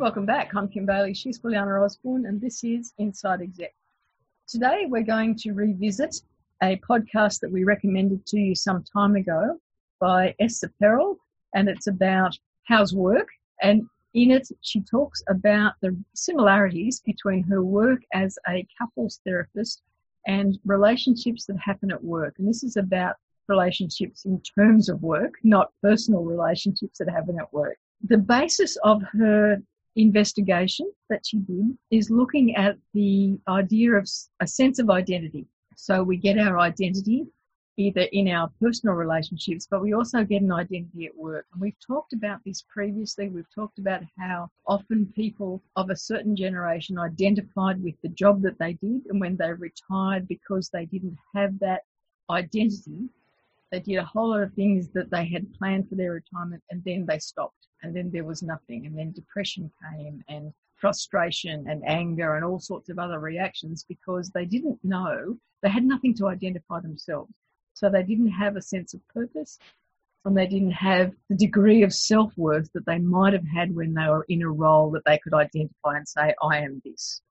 Welcome back. I'm Kim Bailey. She's Juliana Osborne, and this is Inside Exec. Today, we're going to revisit a podcast that we recommended to you some time ago by Esther Perel, and it's about how's work. And in it, she talks about the similarities between her work as a couples therapist and relationships that happen at work. And this is about relationships in terms of work, not personal relationships that happen at work. The basis of her investigation that she did is looking at the idea of a sense of identity. So we get our identity either in our personal relationships, but we also get an identity at work. And we've talked about this previously. We've talked about how often people of a certain generation identified with the job that they did, and when they retired because they didn't have that identity, they did a whole lot of things that they had planned for their retirement and then they stopped. And then there was nothing. And then depression came and frustration and anger and all sorts of other reactions because they didn't know. They had nothing to identify themselves. So they didn't have a sense of purpose and they didn't have the degree of self-worth that they might have had when they were in a role that they could identify and say i am this.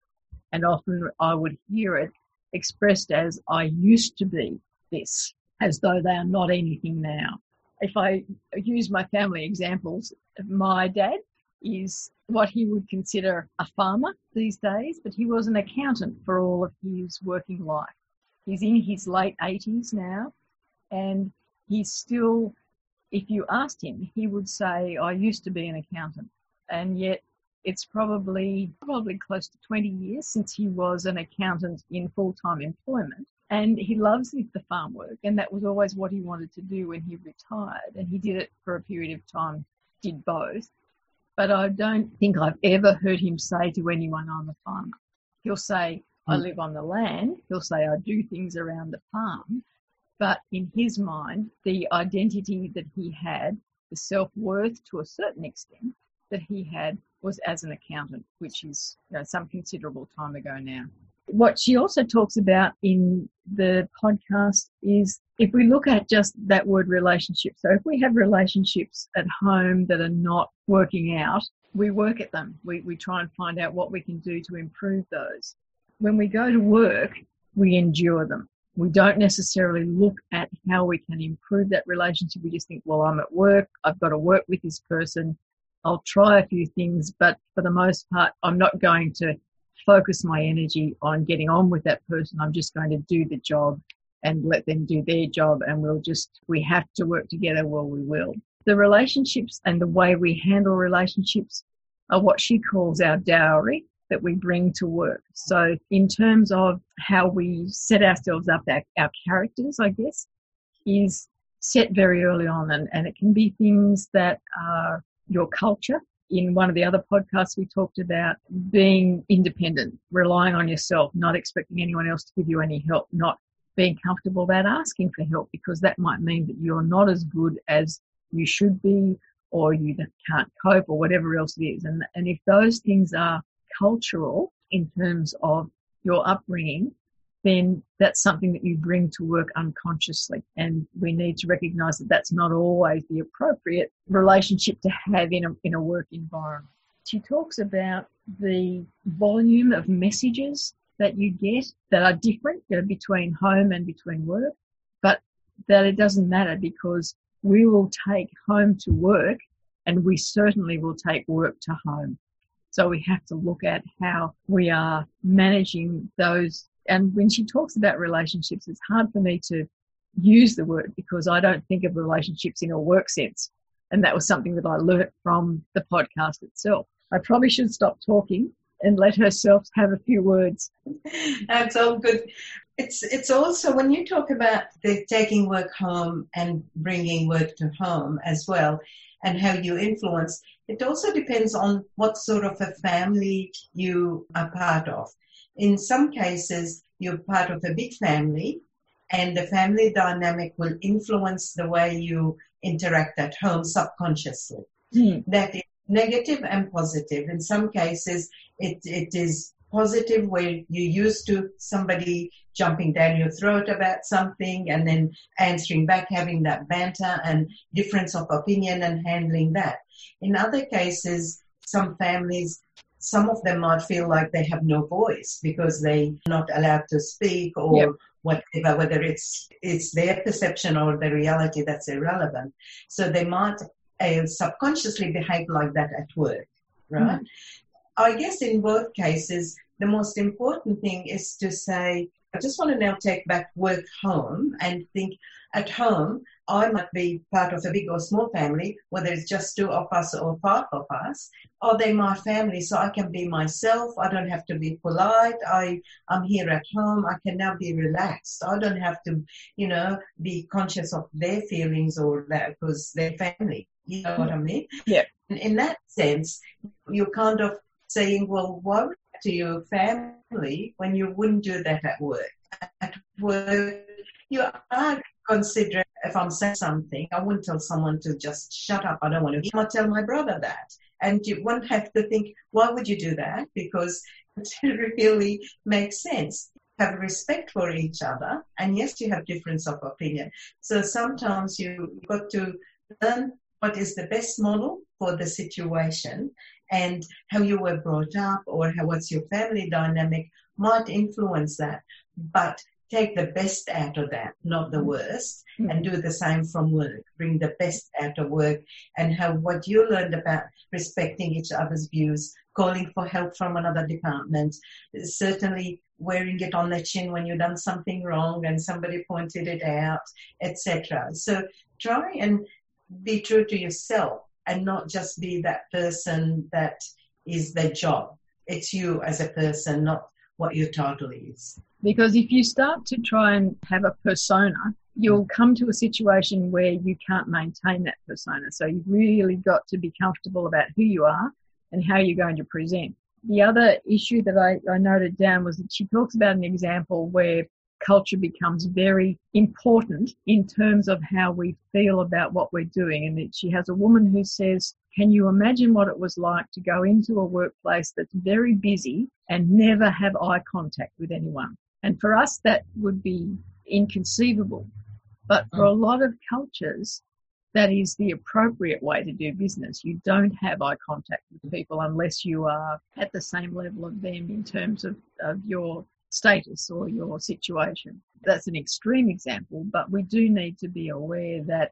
And often i would hear it expressed as i used to be this as though they are not anything now if I use my family examples, my dad is what he would consider a farmer these days, but he was an accountant for all of his working life. He's in his late 80s now, and he's still, if you asked him, he would say, I used to be an accountant. And yet it's probably probably close to 20 years since he was an accountant in full-time employment and he loves the farm work and that was always what he wanted to do when he retired. And he did it for a period of time did both. But i don't think i've ever heard him say to anyone i'm a farmer. He'll say i hmm. live on the land. He'll say i do things around the farm. But in his mind the identity that he had the self-worth to a certain extent that he had was as an accountant which is you know, some considerable time ago now what she also talks about in the podcast is if we look at just that word relationship, so if we have relationships at home that are not working out, we work at them. We, we try and find out what we can do to improve those. When we go to work, we endure them. We don't necessarily look at how we can improve that relationship. We just think, well, I'm at work. I've got to work with this person. I'll try a few things, but for the most part, I'm not going to focus my energy on getting on with that person. I'm just going to do the job and let them do their job and we'll just, we have to work together. Well, we will. The relationships and the way we handle relationships are what she calls our dowry that we bring to work. So in terms of how we set ourselves up, our, our characters, I guess, is set very early on and, and it can be things that are your culture in one of the other podcasts, we talked about being independent, relying on yourself, not expecting anyone else to give you any help, not being comfortable about asking for help because that might mean that you're not as good as you should be or you can't cope or whatever else it is. And, and if those things are cultural in terms of your upbringing, then that's something that you bring to work unconsciously. And we need to recognize that that's not always the appropriate relationship to have in a, in a work environment. She talks about the volume of messages that you get that are different between home and between work, but that it doesn't matter because we will take home to work and we certainly will take work to home. So we have to look at how we are managing those and when she talks about relationships, it's hard for me to use the word because I don't think of relationships in a work sense. And that was something that I learnt from the podcast itself. I probably should stop talking and let herself have a few words. That's all good. It's it's also when you talk about the taking work home and bringing work to home as well, and how you influence. It also depends on what sort of a family you are part of in some cases, you're part of a big family, and the family dynamic will influence the way you interact at home subconsciously. Mm. That is negative and positive. In some cases, it, it is positive where you're used to somebody jumping down your throat about something and then answering back, having that banter and difference of opinion and handling that. In other cases, some families, some of them might feel like they have no voice because they're not allowed to speak or yep. whatever, whether it's it's their perception or the reality that's irrelevant. So they might uh, subconsciously behave like that at work, right? Mm. I guess in both cases, the most important thing is to say, I just want to now take back work home and think at home, I might be part of a big or small family, whether it's just two of us or five of us, or they my family, so I can be myself. I don't have to be polite. I, I'm here at home. I can now be relaxed. I don't have to, you know, be conscious of their feelings or that because they're family. You know what I mean? Yeah. In that sense, you're kind of saying, well, why to your family when you wouldn't do that at work? At work, you are considering if I'm saying something, I wouldn't tell someone to just shut up. I don't want to. I tell my brother that. And you won't have to think, why would you do that? Because it really makes sense. Have respect for each other. And yes, you have difference of opinion. So sometimes you got to learn what is the best model for the situation and how you were brought up or how what's your family dynamic might influence that. But take the best out of that, not the mm. worst, mm-hmm. and do the same from work. Bring the best out of work and have what you learned about respecting each other's views, calling for help from another department, certainly wearing it on the chin when you've done something wrong and somebody pointed it out, etc. So try and be true to yourself and not just be that person that is the job. It's you as a person, not what your title is. Because if you start to try and have a persona, you'll come to a situation where you can't maintain that persona. So you've really got to be comfortable about who you are and how you're going to present. The other issue that I, I noted down was that she talks about an example where culture becomes very important in terms of how we feel about what we're doing. And she has a woman who says, Can you imagine what it was like to go into a workplace that's very busy and never have eye contact with anyone? And for us, that would be inconceivable. But for a lot of cultures, that is the appropriate way to do business. You don't have eye contact with people unless you are at the same level of them in terms of, of your status or your situation. That's an extreme example, but we do need to be aware that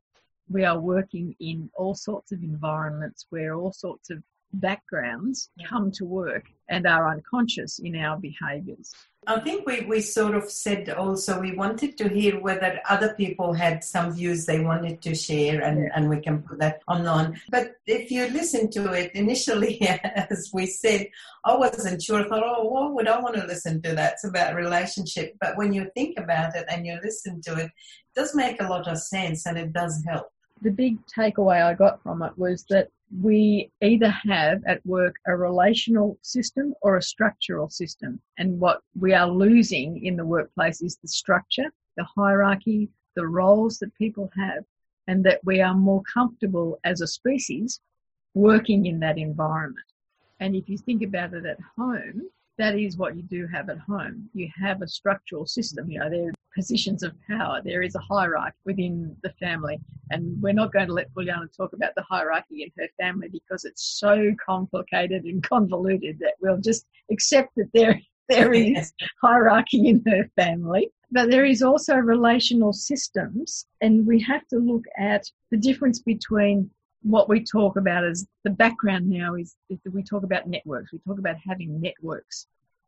we are working in all sorts of environments where all sorts of backgrounds come to work and are unconscious in our behaviours. I think we, we sort of said also we wanted to hear whether other people had some views they wanted to share and, yeah. and we can put that online. But if you listen to it initially, as we said, I wasn't sure. I thought, oh, why would I want to listen to that? It's about relationship. But when you think about it and you listen to it, it does make a lot of sense and it does help. The big takeaway I got from it was that we either have at work a relational system or a structural system. And what we are losing in the workplace is the structure, the hierarchy, the roles that people have, and that we are more comfortable as a species working in that environment. And if you think about it at home, that is what you do have at home. You have a structural system. You know, there are positions of power. There is a hierarchy within the family. And we're not going to let Juliana talk about the hierarchy in her family because it's so complicated and convoluted that we'll just accept that there, there is hierarchy in her family. But there is also relational systems. And we have to look at the difference between what we talk about as the background now is, is that we talk about networks. We talk about having networks.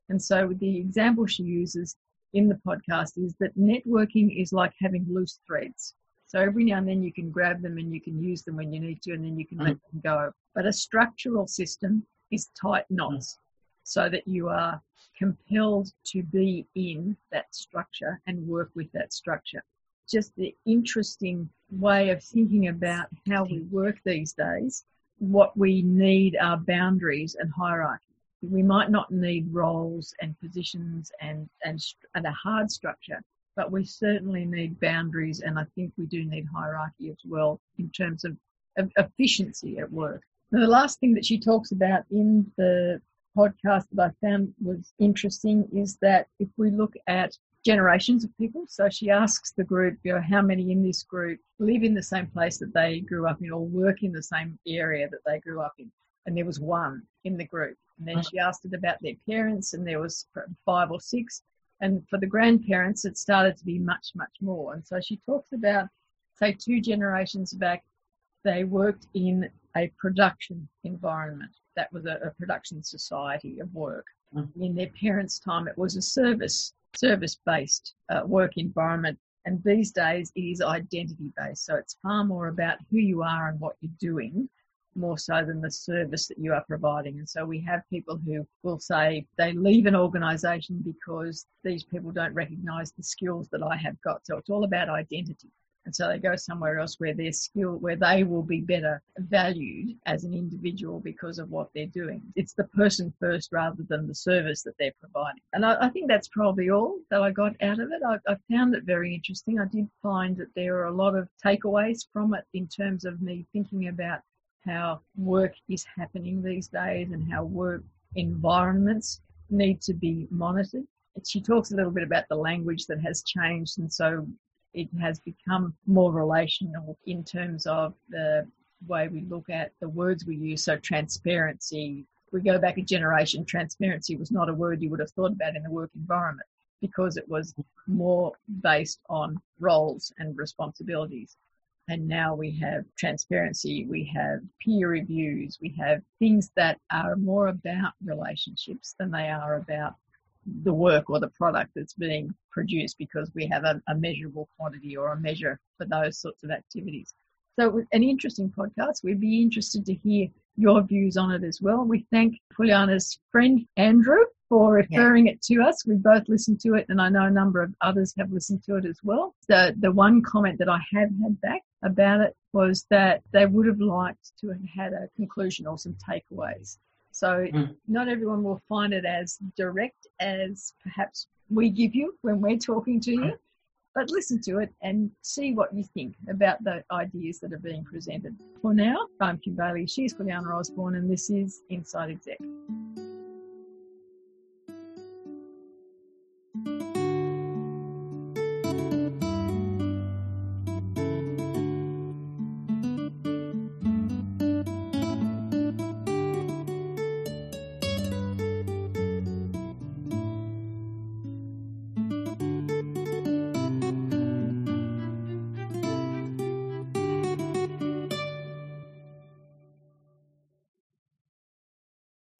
And so the example she uses in the podcast is that networking is like having loose threads. So every now and then you can grab them and you can use them when you need to, and then you can mm. let them go. But a structural system is tight knots mm. so that you are compelled to be in that structure and work with that structure. Just the interesting way of thinking about how we work these days, what we need are boundaries and hierarchy. We might not need roles and positions and, and, and a hard structure, but we certainly need boundaries, and I think we do need hierarchy as well in terms of, of efficiency at work. Now, the last thing that she talks about in the podcast that I found was interesting is that if we look at generations of people. So she asks the group, you know, how many in this group live in the same place that they grew up in or work in the same area that they grew up in. and there was one in the group. And then mm. she asked it about their parents, and there was five or six. And for the grandparents, it started to be much, much more. And so she talks about, say, two generations back, they worked in a production environment. That was a, a production society of work. Mm-hmm. In their parents' time, it was a service service based uh, work environment. And these days, it is identity based. So it's far more about who you are and what you're doing more so than the service that you are providing. And so we have people who will say they leave an organisation because these people don't recognise the skills that I have got. So it's all about identity. And so they go somewhere else where their skill, where they will be better valued as an individual because of what they're doing. It's the person first rather than the service that they're providing. And I, I think that's probably all that I got out of it. I, I found it very interesting. I did find that there are a lot of takeaways from it in terms of me thinking about how work is happening these days and how work environments need to be monitored. She talks a little bit about the language that has changed, and so it has become more relational in terms of the way we look at the words we use. So, transparency, we go back a generation, transparency was not a word you would have thought about in the work environment because it was more based on roles and responsibilities. And now we have transparency, we have peer reviews, we have things that are more about relationships than they are about the work or the product that's being produced because we have a, a measurable quantity or a measure for those sorts of activities. So, an interesting podcast. We'd be interested to hear your views on it as well. We thank Juliana's friend Andrew for referring yeah. it to us. We both listened to it, and I know a number of others have listened to it as well. The the one comment that I have had back about it was that they would have liked to have had a conclusion or some takeaways. So mm. not everyone will find it as direct as perhaps we give you when we're talking to you, but listen to it and see what you think about the ideas that are being presented. For now, I'm Kim Bailey, she's Juliana Osborne, and this is Inside Exec.